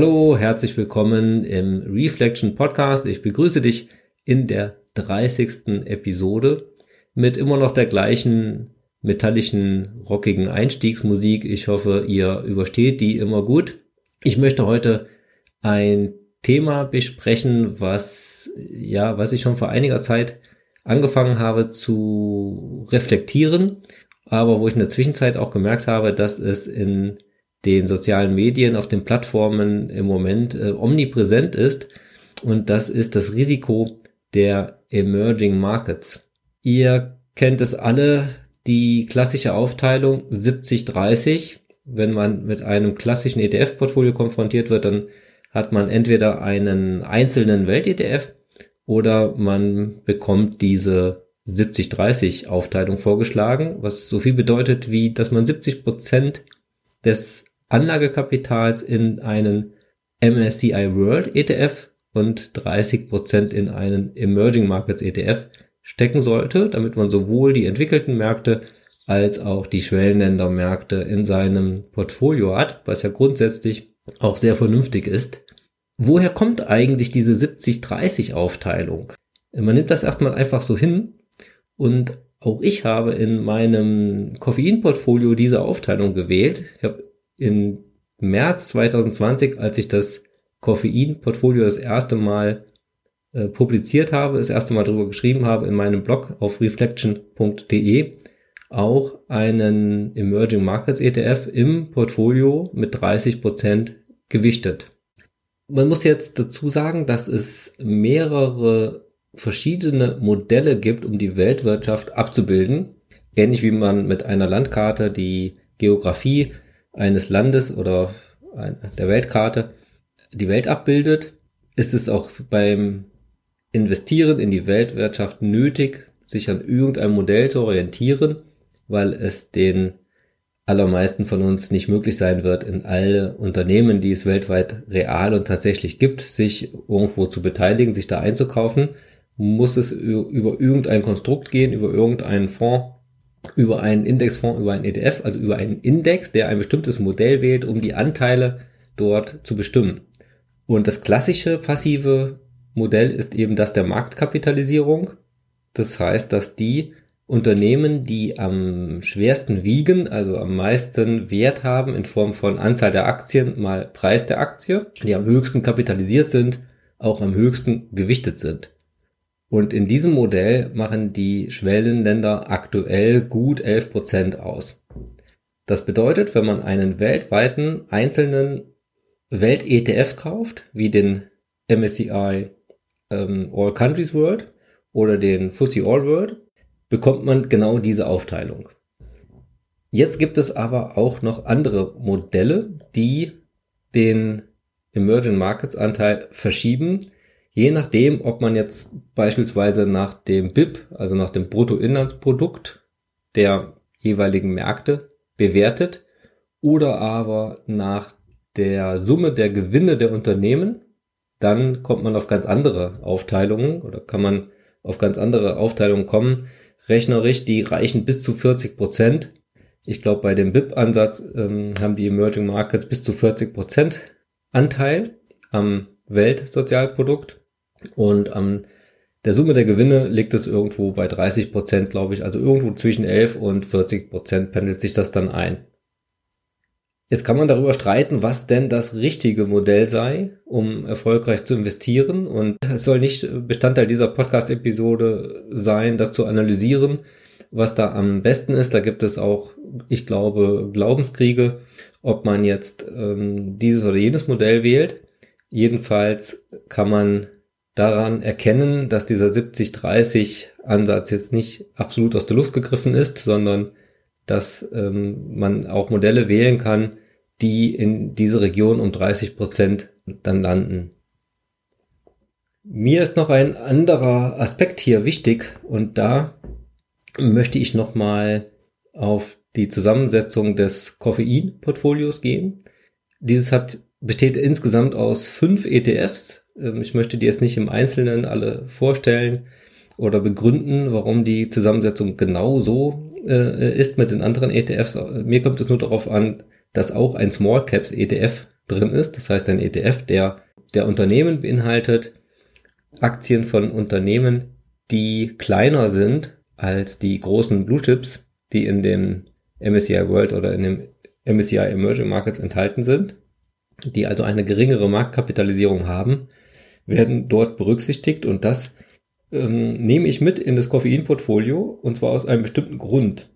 Hallo, herzlich willkommen im Reflection Podcast. Ich begrüße dich in der 30. Episode mit immer noch der gleichen metallischen, rockigen Einstiegsmusik. Ich hoffe, ihr übersteht die immer gut. Ich möchte heute ein Thema besprechen, was, ja, was ich schon vor einiger Zeit angefangen habe zu reflektieren, aber wo ich in der Zwischenzeit auch gemerkt habe, dass es in den sozialen Medien, auf den Plattformen im Moment äh, omnipräsent ist. Und das ist das Risiko der Emerging Markets. Ihr kennt es alle, die klassische Aufteilung 70-30. Wenn man mit einem klassischen ETF-Portfolio konfrontiert wird, dann hat man entweder einen einzelnen Welt-ETF oder man bekommt diese 70-30 Aufteilung vorgeschlagen, was so viel bedeutet wie, dass man 70 Prozent des Anlagekapitals in einen MSCI World ETF und 30% in einen Emerging Markets ETF stecken sollte, damit man sowohl die entwickelten Märkte als auch die Schwellenländermärkte in seinem Portfolio hat, was ja grundsätzlich auch sehr vernünftig ist. Woher kommt eigentlich diese 70-30 Aufteilung? Man nimmt das erstmal einfach so hin und auch ich habe in meinem Koffeinportfolio diese Aufteilung gewählt. Ich habe in März 2020, als ich das Koffein-Portfolio das erste Mal äh, publiziert habe, das erste Mal darüber geschrieben habe in meinem Blog auf reflection.de, auch einen Emerging Markets ETF im Portfolio mit 30 Prozent gewichtet. Man muss jetzt dazu sagen, dass es mehrere verschiedene Modelle gibt, um die Weltwirtschaft abzubilden. Ähnlich wie man mit einer Landkarte die Geografie eines Landes oder der Weltkarte die Welt abbildet, ist es auch beim Investieren in die Weltwirtschaft nötig, sich an irgendeinem Modell zu orientieren, weil es den allermeisten von uns nicht möglich sein wird, in alle Unternehmen, die es weltweit real und tatsächlich gibt, sich irgendwo zu beteiligen, sich da einzukaufen, muss es über irgendein Konstrukt gehen, über irgendeinen Fonds, über einen Indexfonds, über einen ETF, also über einen Index, der ein bestimmtes Modell wählt, um die Anteile dort zu bestimmen. Und das klassische passive Modell ist eben das der Marktkapitalisierung. Das heißt, dass die Unternehmen, die am schwersten wiegen, also am meisten Wert haben in Form von Anzahl der Aktien mal Preis der Aktie, die am höchsten kapitalisiert sind, auch am höchsten gewichtet sind. Und in diesem Modell machen die Schwellenländer aktuell gut 11 Prozent aus. Das bedeutet, wenn man einen weltweiten einzelnen Welt-ETF kauft, wie den MSCI ähm, All Countries World oder den FTSE All World, bekommt man genau diese Aufteilung. Jetzt gibt es aber auch noch andere Modelle, die den Emerging Markets Anteil verschieben, Je nachdem, ob man jetzt beispielsweise nach dem BIP, also nach dem Bruttoinlandsprodukt der jeweiligen Märkte bewertet oder aber nach der Summe der Gewinne der Unternehmen, dann kommt man auf ganz andere Aufteilungen oder kann man auf ganz andere Aufteilungen kommen. Rechnerisch, die reichen bis zu 40 Prozent. Ich glaube, bei dem BIP-Ansatz ähm, haben die Emerging Markets bis zu 40 Prozent Anteil am Weltsozialprodukt. Und am der Summe der Gewinne liegt es irgendwo bei 30 Prozent, glaube ich. Also irgendwo zwischen 11 und 40 Prozent pendelt sich das dann ein. Jetzt kann man darüber streiten, was denn das richtige Modell sei, um erfolgreich zu investieren. Und es soll nicht Bestandteil dieser Podcast-Episode sein, das zu analysieren, was da am besten ist. Da gibt es auch, ich glaube, Glaubenskriege, ob man jetzt ähm, dieses oder jenes Modell wählt. Jedenfalls kann man daran erkennen, dass dieser 70-30 Ansatz jetzt nicht absolut aus der Luft gegriffen ist, sondern dass ähm, man auch Modelle wählen kann, die in diese Region um 30 Prozent dann landen. Mir ist noch ein anderer Aspekt hier wichtig und da möchte ich nochmal auf die Zusammensetzung des Koffein-Portfolios gehen. Dieses hat, besteht insgesamt aus fünf ETFs, ähm, ich möchte die jetzt nicht im Einzelnen alle vorstellen oder begründen, warum die Zusammensetzung genau so äh, ist mit den anderen ETFs. Mir kommt es nur darauf an, dass auch ein Small Caps ETF drin ist. Das heißt ein ETF, der, der Unternehmen beinhaltet, Aktien von Unternehmen, die kleiner sind als die großen Blue Chips, die in dem MSCI World oder in dem MSCI Emerging Markets enthalten sind, die also eine geringere Marktkapitalisierung haben, werden dort berücksichtigt und das ähm, nehme ich mit in das Koffeinportfolio und zwar aus einem bestimmten Grund.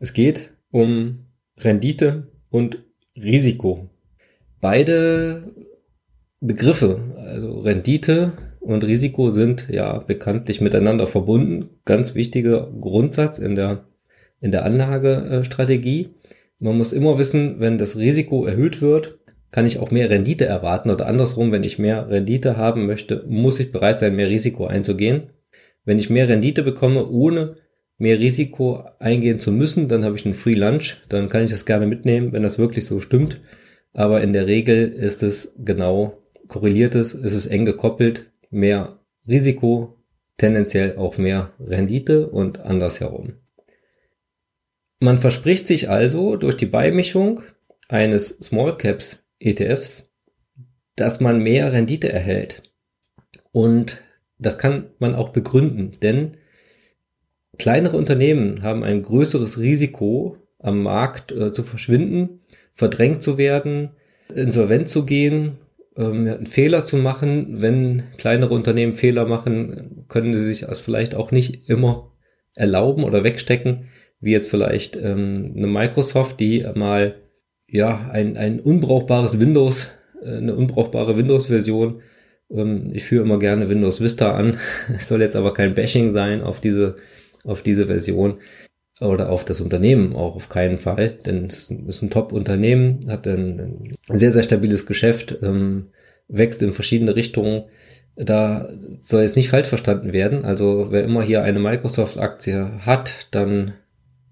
Es geht um Rendite und Risiko. Beide Begriffe, also Rendite und Risiko sind ja bekanntlich miteinander verbunden. Ganz wichtiger Grundsatz in der, in der Anlagestrategie. Man muss immer wissen, wenn das Risiko erhöht wird, kann ich auch mehr Rendite erwarten oder andersrum, wenn ich mehr Rendite haben möchte, muss ich bereit sein, mehr Risiko einzugehen. Wenn ich mehr Rendite bekomme, ohne mehr Risiko eingehen zu müssen, dann habe ich einen Free Lunch, dann kann ich das gerne mitnehmen, wenn das wirklich so stimmt. Aber in der Regel ist es genau korreliertes, ist es eng gekoppelt, mehr Risiko, tendenziell auch mehr Rendite und andersherum. Man verspricht sich also durch die Beimischung eines Small Caps ETFs, dass man mehr Rendite erhält. Und das kann man auch begründen, denn kleinere Unternehmen haben ein größeres Risiko, am Markt äh, zu verschwinden, verdrängt zu werden, insolvent zu gehen, ähm, einen Fehler zu machen. Wenn kleinere Unternehmen Fehler machen, können sie sich das vielleicht auch nicht immer erlauben oder wegstecken, wie jetzt vielleicht ähm, eine Microsoft, die mal ja ein, ein unbrauchbares Windows, äh, eine unbrauchbare Windows-Version. Ähm, ich führe immer gerne Windows Vista an. Es soll jetzt aber kein Bashing sein auf diese auf diese Version oder auf das Unternehmen auch auf keinen Fall, denn es ist ein Top-Unternehmen, hat ein, sehr, sehr stabiles Geschäft, ähm, wächst in verschiedene Richtungen. Da soll jetzt nicht falsch verstanden werden. Also wer immer hier eine Microsoft-Aktie hat, dann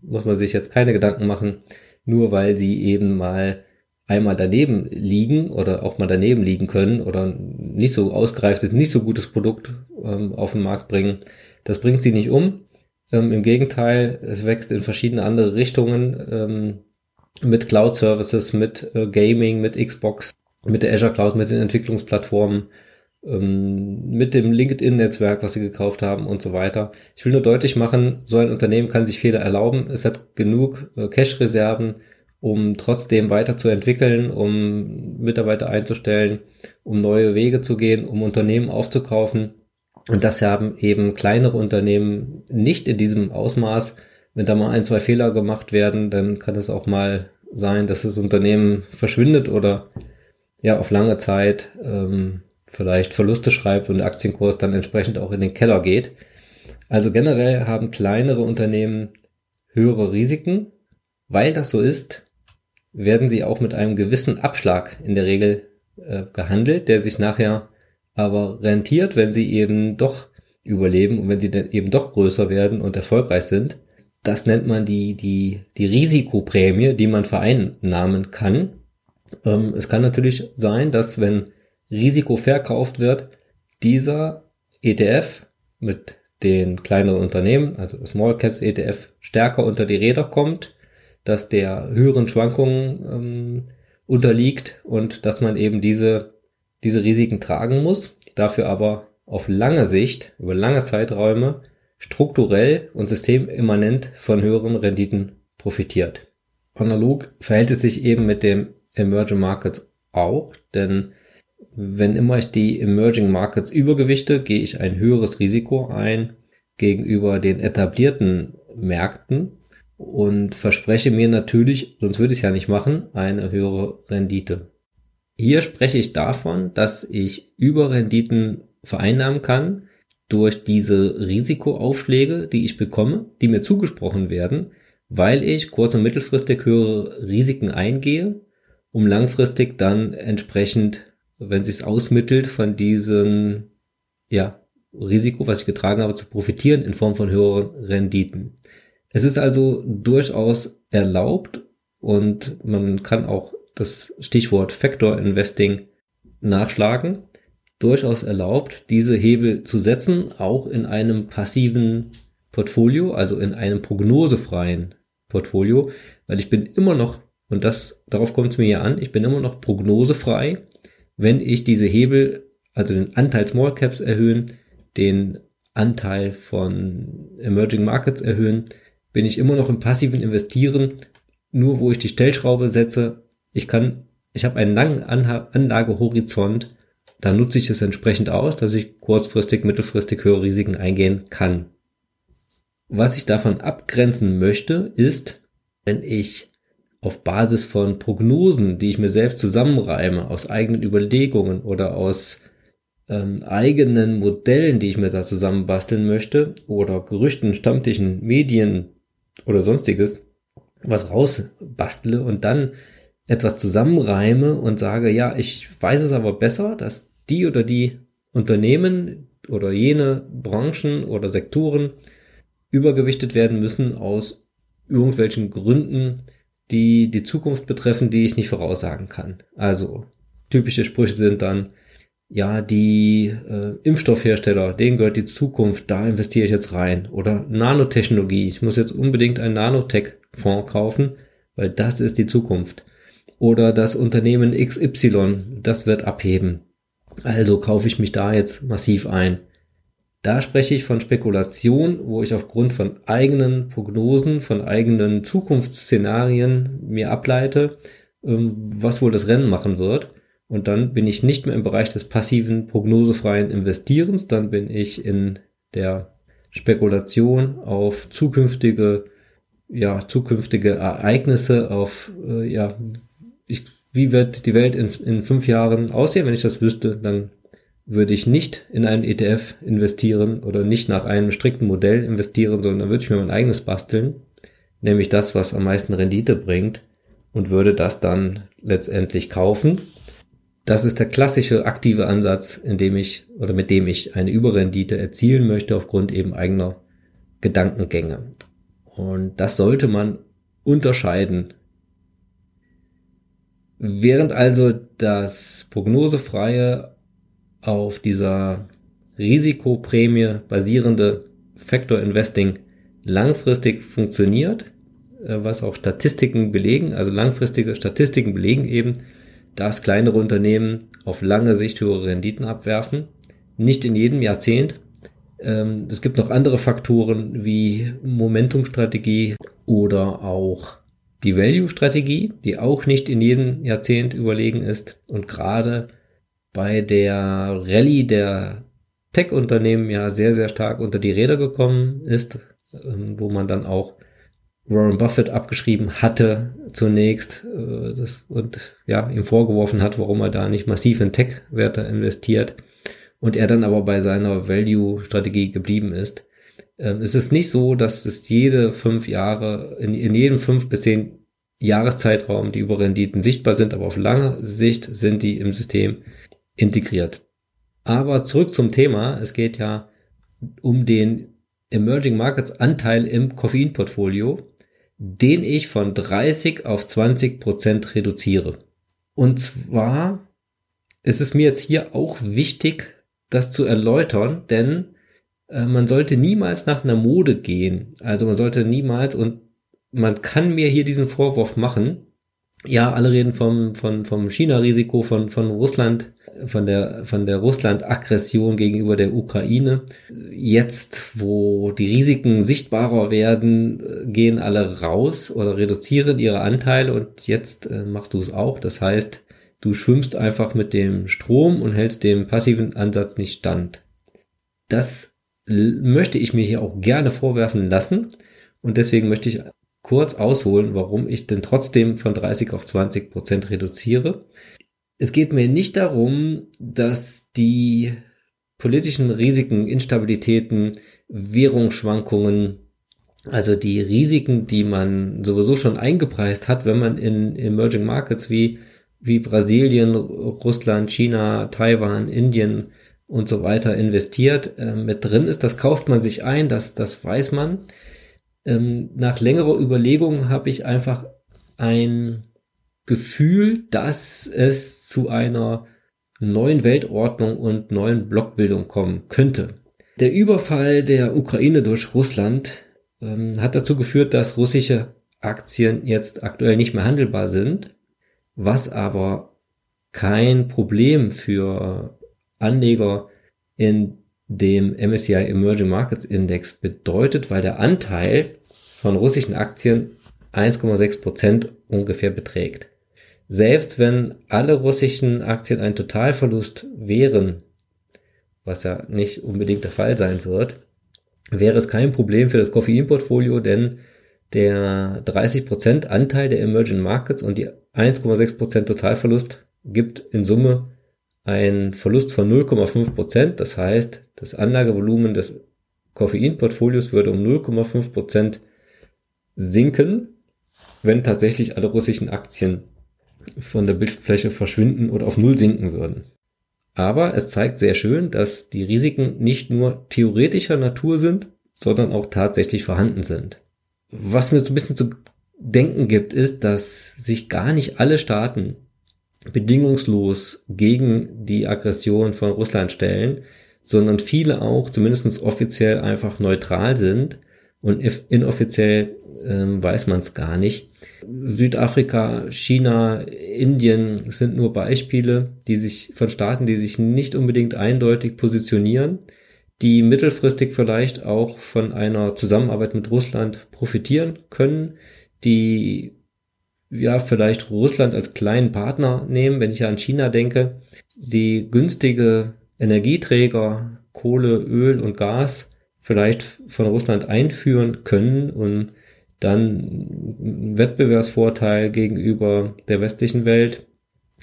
muss man sich jetzt keine Gedanken machen, nur weil sie eben mal einmal daneben liegen oder auch mal daneben liegen können oder nicht so ausgereiftes, nicht so gutes Produkt ähm, auf den Markt bringen. Das bringt sie nicht um. Ähm, Im Gegenteil, es wächst in verschiedene andere Richtungen ähm, mit Cloud Services, mit äh, Gaming, mit Xbox, mit der Azure Cloud, mit den Entwicklungsplattformen, mit dem LinkedIn-Netzwerk, was sie gekauft haben und so weiter. Ich will nur deutlich machen, so ein Unternehmen kann sich Fehler erlauben. Es hat genug äh, Cash-Reserven, um trotzdem weiterzuentwickeln, um Mitarbeiter einzustellen, um neue Wege zu gehen, um Unternehmen aufzukaufen. Und das haben eben kleinere Unternehmen nicht in diesem Ausmaß. Wenn da mal ein, zwei Fehler gemacht werden, dann kann es auch mal sein, dass das Unternehmen verschwindet oder ja auf lange Zeit ähm, vielleicht Verluste schreibt und Aktienkurs dann entsprechend auch in den Keller geht. Also generell haben kleinere Unternehmen höhere Risiken. Weil das so ist, werden sie auch mit einem gewissen Abschlag in der Regel äh, gehandelt, der sich nachher aber rentiert, wenn sie eben doch überleben und wenn sie dann eben doch größer werden und erfolgreich sind. Das nennt man die, die, die Risikoprämie, die man vereinnahmen kann. Ähm, es kann natürlich sein, dass wenn Risiko verkauft wird, dieser ETF mit den kleineren Unternehmen, also Small Caps ETF, stärker unter die Räder kommt, dass der höheren Schwankungen ähm, unterliegt und dass man eben diese diese Risiken tragen muss, dafür aber auf lange Sicht, über lange Zeiträume, strukturell und systemimmanent von höheren Renditen profitiert. Analog verhält es sich eben mit dem Emerging Markets auch, denn wenn immer ich die Emerging Markets übergewichte, gehe ich ein höheres Risiko ein gegenüber den etablierten Märkten und verspreche mir natürlich, sonst würde ich es ja nicht machen, eine höhere Rendite. Hier spreche ich davon, dass ich Überrenditen vereinnahmen kann durch diese Risikoaufschläge, die ich bekomme, die mir zugesprochen werden, weil ich kurz- und mittelfristig höhere Risiken eingehe, um langfristig dann entsprechend, wenn es sich ausmittelt, von diesem ja, Risiko, was ich getragen habe, zu profitieren in Form von höheren Renditen. Es ist also durchaus erlaubt und man kann auch das Stichwort Factor Investing nachschlagen, durchaus erlaubt, diese Hebel zu setzen, auch in einem passiven Portfolio, also in einem prognosefreien Portfolio, weil ich bin immer noch und das, darauf kommt es mir ja an, ich bin immer noch prognosefrei, wenn ich diese Hebel, also den Anteil Small Caps erhöhen, den Anteil von Emerging Markets erhöhen, bin ich immer noch im passiven Investieren, nur wo ich die Stellschraube setze. Ich kann, ich habe einen langen Anlagehorizont, da nutze ich es entsprechend aus, dass ich kurzfristig, mittelfristig höhere Risiken eingehen kann. Was ich davon abgrenzen möchte, ist, wenn ich auf Basis von Prognosen, die ich mir selbst zusammenreime, aus eigenen Überlegungen oder aus ähm, eigenen Modellen, die ich mir da zusammenbasteln möchte, oder Gerüchten, Stammtischen, Medien oder sonstiges, was rausbastle und dann etwas zusammenreime und sage, ja, ich weiß es aber besser, dass die oder die Unternehmen oder jene Branchen oder Sektoren übergewichtet werden müssen aus irgendwelchen Gründen, die die Zukunft betreffen, die ich nicht voraussagen kann. Also typische Sprüche sind dann, ja, die äh, Impfstoffhersteller, denen gehört die Zukunft, da investiere ich jetzt rein. Oder Nanotechnologie, ich muss jetzt unbedingt einen Nanotech-Fonds kaufen, weil das ist die Zukunft. Oder das Unternehmen XY, das wird abheben. Also kaufe ich mich da jetzt massiv ein. Da spreche ich von Spekulation, wo ich aufgrund von eigenen Prognosen, von eigenen Zukunftsszenarien mir ableite, ähm, was wohl das Rennen machen wird. Und dann bin ich nicht mehr im Bereich des passiven, prognosefreien Investierens, dann bin ich in der Spekulation auf zukünftige, ja, zukünftige Ereignisse, auf, äh, ja, ich, wie wird die Welt in, in fünf Jahren aussehen? Wenn ich das wüsste, dann würde ich nicht in einen ETF investieren oder nicht nach einem strikten Modell investieren, sondern dann würde ich mir mein eigenes basteln, nämlich das, was am meisten Rendite bringt und würde das dann letztendlich kaufen. Das ist der klassische aktive Ansatz, in dem ich oder mit dem ich eine Überrendite erzielen möchte aufgrund eben eigener Gedankengänge. Und das sollte man unterscheiden. Während also das prognosefreie auf dieser Risikoprämie basierende Factor Investing langfristig funktioniert, äh, was auch Statistiken belegen, also langfristige Statistiken belegen eben, dass kleinere Unternehmen auf lange Sicht höhere Renditen abwerfen. Nicht in jedem Jahrzehnt. Ähm, es gibt noch andere Faktoren wie Momentumstrategie oder auch die Value-Strategie, die auch nicht in jedem Jahrzehnt überlegen ist. Und gerade bei der Rallye der Tech-Unternehmen ja sehr, sehr stark unter die Räder gekommen ist, ähm, wo man dann auch Warren Buffett abgeschrieben hatte zunächst äh, das, und ja, ihm vorgeworfen hat, warum er da nicht massiv in Tech-Werte investiert und er dann aber bei seiner Value-Strategie geblieben ist. Ähm, es ist nicht so, dass es jede fünf Jahre, in, in jedem fünf bis zehn Jahreszeitraum die Überrenditen sichtbar sind, aber auf lange Sicht sind die im System integriert. Aber zurück zum Thema. Es geht ja um den Emerging Markets Anteil im Koffeinportfolio, den ich von 30 auf 20 Prozent reduziere. Und zwar ist es mir jetzt hier auch wichtig, das zu erläutern, denn äh, man sollte niemals nach einer Mode gehen. Also man sollte niemals und man kann mir hier diesen Vorwurf machen. Ja, alle reden vom, vom, vom China-Risiko, von, von Russland von der, von der Russland-Aggression gegenüber der Ukraine. Jetzt, wo die Risiken sichtbarer werden, gehen alle raus oder reduzieren ihre Anteile und jetzt äh, machst du es auch. Das heißt, du schwimmst einfach mit dem Strom und hältst dem passiven Ansatz nicht stand. Das möchte ich mir hier auch gerne vorwerfen lassen und deswegen möchte ich kurz ausholen, warum ich denn trotzdem von 30 auf 20 Prozent reduziere es geht mir nicht darum, dass die politischen Risiken, Instabilitäten, Währungsschwankungen, also die Risiken, die man sowieso schon eingepreist hat, wenn man in Emerging Markets wie, wie Brasilien, Russland, China, Taiwan, Indien und so weiter investiert, äh, mit drin ist, das kauft man sich ein, das, das weiß man. Ähm, nach längerer Überlegung habe ich einfach ein Gefühl, dass es zu einer neuen Weltordnung und neuen Blockbildung kommen könnte. Der Überfall der Ukraine durch Russland ähm, hat dazu geführt, dass russische Aktien jetzt aktuell nicht mehr handelbar sind, was aber kein Problem für Anleger in dem MSCI Emerging Markets Index bedeutet, weil der Anteil von russischen Aktien 1,6 Prozent ungefähr beträgt. Selbst wenn alle russischen Aktien ein Totalverlust wären, was ja nicht unbedingt der Fall sein wird, wäre es kein Problem für das Koffeinportfolio, denn der 30% Anteil der Emerging Markets und die 1,6% Totalverlust gibt in Summe einen Verlust von 0,5%. Das heißt, das Anlagevolumen des Koffeinportfolios würde um 0,5% sinken, wenn tatsächlich alle russischen Aktien von der Bildfläche verschwinden oder auf Null sinken würden. Aber es zeigt sehr schön, dass die Risiken nicht nur theoretischer Natur sind, sondern auch tatsächlich vorhanden sind. Was mir so ein bisschen zu denken gibt, ist, dass sich gar nicht alle Staaten bedingungslos gegen die Aggression von Russland stellen, sondern viele auch zumindest offiziell einfach neutral sind und inoffiziell ähm, weiß man es gar nicht. Südafrika, China, Indien sind nur Beispiele, die sich von Staaten, die sich nicht unbedingt eindeutig positionieren, die mittelfristig vielleicht auch von einer Zusammenarbeit mit Russland profitieren können, die ja vielleicht Russland als kleinen Partner nehmen, wenn ich an China denke, die günstige Energieträger, Kohle, Öl und Gas vielleicht von Russland einführen können und dann Wettbewerbsvorteil gegenüber der westlichen Welt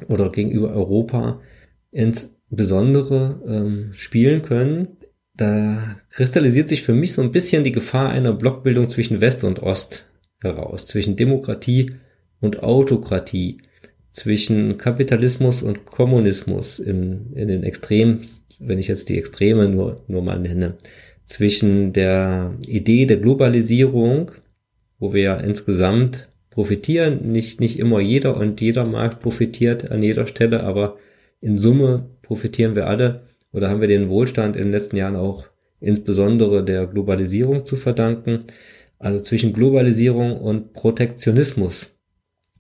oder gegenüber Europa insbesondere ähm, spielen können. Da kristallisiert sich für mich so ein bisschen die Gefahr einer Blockbildung zwischen West und Ost heraus, zwischen Demokratie und Autokratie, zwischen Kapitalismus und Kommunismus in, in den Extremen, wenn ich jetzt die Extreme nur, nur mal nenne, zwischen der Idee der Globalisierung wo wir ja insgesamt profitieren. Nicht, nicht immer jeder und jeder Markt profitiert an jeder Stelle, aber in Summe profitieren wir alle oder haben wir den Wohlstand in den letzten Jahren auch insbesondere der Globalisierung zu verdanken. Also zwischen Globalisierung und Protektionismus.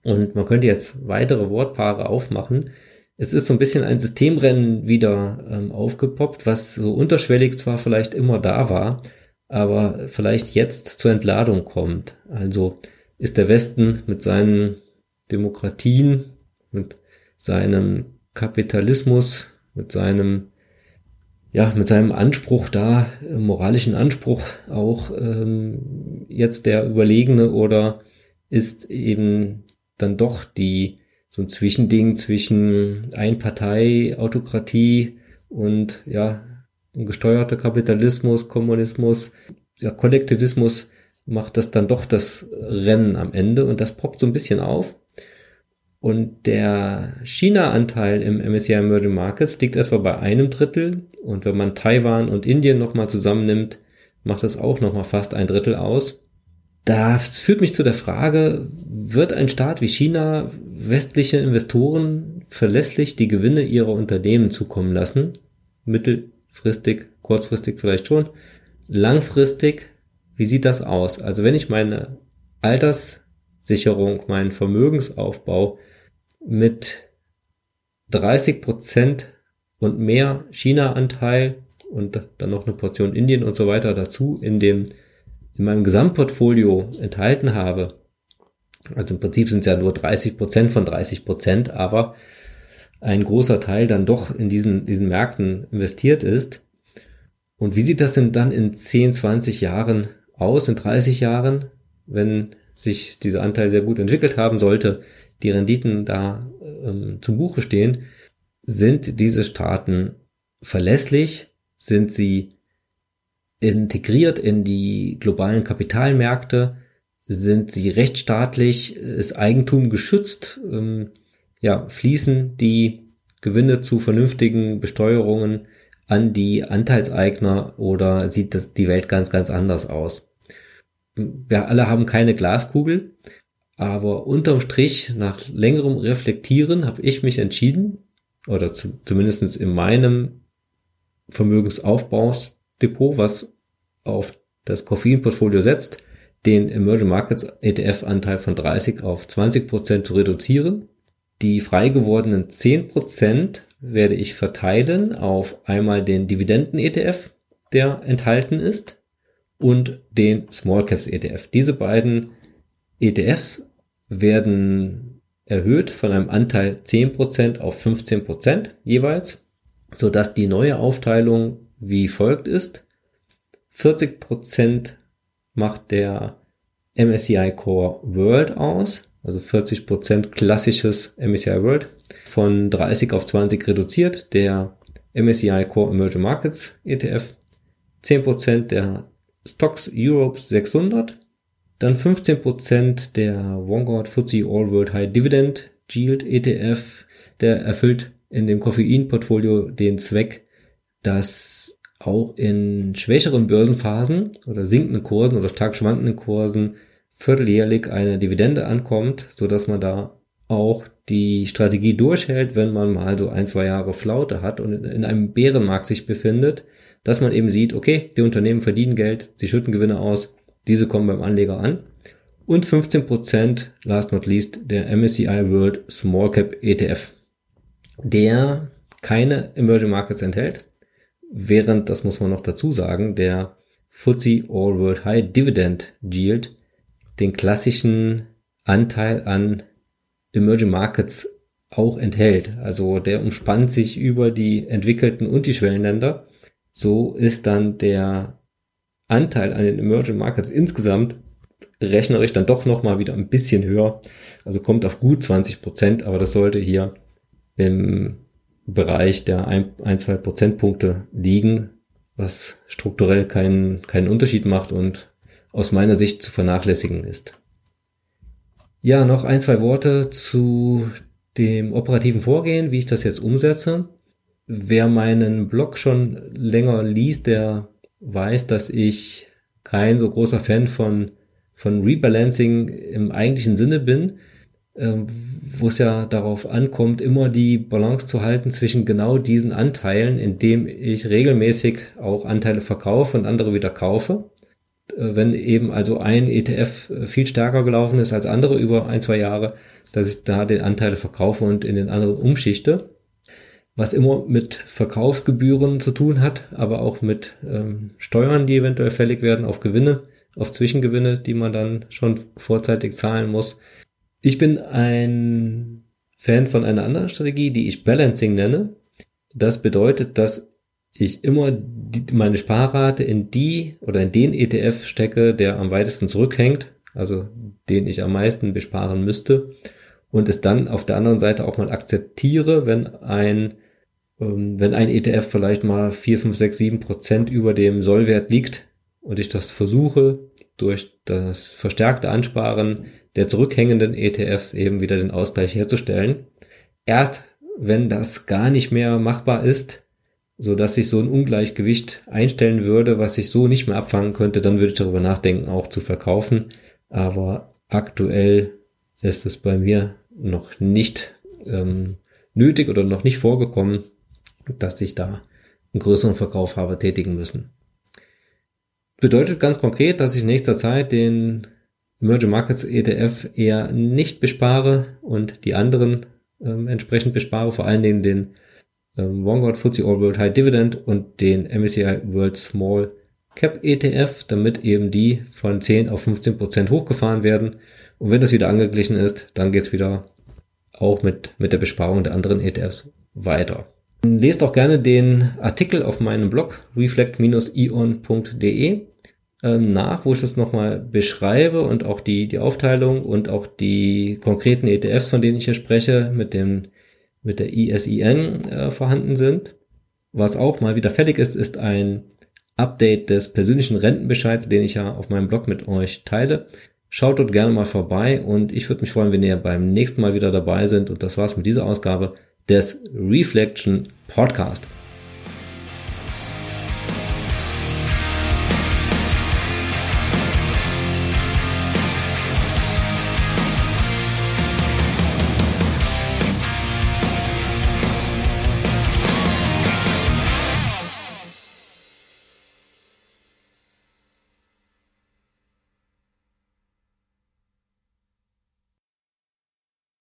Und man könnte jetzt weitere Wortpaare aufmachen. Es ist so ein bisschen ein Systemrennen wieder ähm, aufgepoppt, was so unterschwellig zwar vielleicht immer da war, aber vielleicht jetzt zur Entladung kommt. Also ist der Westen mit seinen Demokratien, mit seinem Kapitalismus, mit seinem ja, mit seinem Anspruch da, moralischen Anspruch auch ähm, jetzt der Überlegene oder ist eben dann doch die so ein Zwischending zwischen Einpartei, Autokratie und ja, gesteuerter Kapitalismus, Kommunismus, ja, Kollektivismus macht das dann doch das Rennen am Ende und das poppt so ein bisschen auf. Und der China-Anteil im MSCI Emerging Markets liegt etwa bei einem Drittel. Und wenn man Taiwan und Indien nochmal zusammennimmt, macht das auch nochmal fast ein Drittel aus. Das führt mich zu der Frage, wird ein Staat wie China westliche Investoren verlässlich die Gewinne ihrer Unternehmen zukommen lassen? Mittel, Fristig, kurzfristig vielleicht schon. Langfristig, wie sieht das aus? Also wenn ich meine Alterssicherung, meinen Vermögensaufbau mit 30 Prozent und mehr China-Anteil und dann noch eine Portion Indien und so weiter dazu in dem, in meinem Gesamtportfolio enthalten habe. Also im Prinzip sind es ja nur 30 Prozent von 30 Prozent, aber ein großer Teil dann doch in diesen, diesen Märkten investiert ist. Und wie sieht das denn dann in 10, 20 Jahren aus, in 30 Jahren, wenn sich dieser Anteil sehr gut entwickelt haben sollte, die Renditen da ähm, zum Buche stehen, sind diese Staaten verlässlich, sind sie integriert in die globalen Kapitalmärkte, sind sie rechtsstaatlich, ist Eigentum geschützt, ähm, ja, fließen die Gewinne zu vernünftigen Besteuerungen an die Anteilseigner oder sieht das die Welt ganz, ganz anders aus? Wir alle haben keine Glaskugel, aber unterm Strich, nach längerem Reflektieren, habe ich mich entschieden, oder zu, zumindest in meinem Vermögensaufbausdepot, was auf das Koffeinportfolio setzt, den Emerging Markets ETF-Anteil von 30 auf 20 Prozent zu reduzieren. Die frei gewordenen 10 Prozent werde ich verteilen auf einmal den Dividenden-ETF, der enthalten ist, und den Small Caps ETF. Diese beiden ETFs werden erhöht von einem Anteil 10% auf 15% jeweils, sodass die neue Aufteilung wie folgt ist. 40% macht der MSCI Core World aus, also 40% klassisches MSCI World, von 30 auf 20 reduziert, der MSCI Core Emerging Markets ETF, 10% der Stocks Europe 600, dann 15% der Vanguard FTSE All World High Dividend Yield ETF, der erfüllt in dem Koffein-Portfolio den Zweck, dass auch in schwächeren Börsenphasen oder sinkenden Kursen oder stark schwankenden Kursen vierteljährlich eine Dividende ankommt, so dass man da auch die Strategie durchhält, wenn man mal so ein, zwei Jahre Flaute hat und in einem Bärenmarkt sich befindet, dass man eben sieht, okay, die Unternehmen verdienen Geld, sie schütten Gewinne aus, diese kommen beim Anleger an. Und 15%, last not least, der MSCI World Small Cap ETF, der keine Emerging Markets enthält, während, das muss man noch dazu sagen, der FTSE All World High Dividend Yield den klassischen Anteil an Emerging Markets auch enthält. Also der umspannt sich über die entwickelten und die Schwellenländer. So ist dann der Anteil an den Emerging Markets insgesamt rechnerisch dann doch nochmal wieder ein bisschen höher. Also kommt auf gut 20 Prozent, aber das sollte hier im Bereich der ein, ein zwei Prozentpunkte liegen, was strukturell keinen, keinen Unterschied macht und aus meiner Sicht zu vernachlässigen ist. Ja, noch ein, zwei Worte zu dem operativen Vorgehen, wie ich das jetzt umsetze. Wer meinen Blog schon länger liest, der weiß, dass ich kein so großer Fan von, von Rebalancing im eigentlichen Sinne bin, wo es ja darauf ankommt, immer die Balance zu halten zwischen genau diesen Anteilen, indem ich regelmäßig auch Anteile verkaufe und andere wieder kaufe. Äh, wenn eben also ein ETF äh, viel stärker gelaufen ist als andere über ein, zwei Jahre, dass ich da den Anteile verkaufe und in den anderen umschichte was immer mit Verkaufsgebühren zu tun hat, aber auch mit ähm, Steuern, die eventuell fällig werden auf Gewinne, auf Zwischengewinne, die man dann schon vorzeitig zahlen muss. Ich bin ein Fan von einer anderen Strategie, die ich Balancing nenne. Das bedeutet, dass ich immer die, meine Sparrate in die oder in den ETF stecke, der am weitesten zurückhängt, also den ich am meisten besparen müsste und es dann auf der anderen Seite auch mal akzeptiere, wenn ein ähm, wenn ein ETF vielleicht mal 4, 5, 6, 7 Prozent über dem Sollwert liegt und ich das versuche, durch das verstärkte Ansparen der zurückhängenden ETFs eben wieder den Ausgleich herzustellen. Erst wenn das gar nicht mehr machbar ist, so dass sich so ein Ungleichgewicht einstellen würde, was ich so nicht mehr abfangen könnte, dann würde ich darüber nachdenken, auch zu verkaufen. Aber aktuell ist es bei mir noch nicht ähm, nötig oder noch nicht vorgekommen, dass ich da einen größeren Verkauf habe tätigen müssen. Bedeutet ganz konkret, dass ich nächster Zeit den Emerging Markets ETF eher nicht bespare und die anderen ähm, entsprechend bespare, vor allen Dingen den ähm, Vanguard FTSE All World High Dividend und den MSCI World Small Cap ETF, damit eben die von 10 auf 15 Prozent hochgefahren werden. Und wenn das wieder angeglichen ist, dann geht's wieder auch mit, mit der Besparung der anderen ETFs weiter. Lest auch gerne den Artikel auf meinem Blog reflect-ion.de nach, wo ich das nochmal beschreibe und auch die, die Aufteilung und auch die konkreten ETFs, von denen ich hier spreche, mit dem, mit der ISIN äh, vorhanden sind. Was auch mal wieder fertig ist, ist ein Update des persönlichen Rentenbescheids, den ich ja auf meinem Blog mit euch teile. Schaut dort gerne mal vorbei und ich würde mich freuen, wenn ihr beim nächsten Mal wieder dabei sind. Und das war's mit dieser Ausgabe des Reflection Podcast.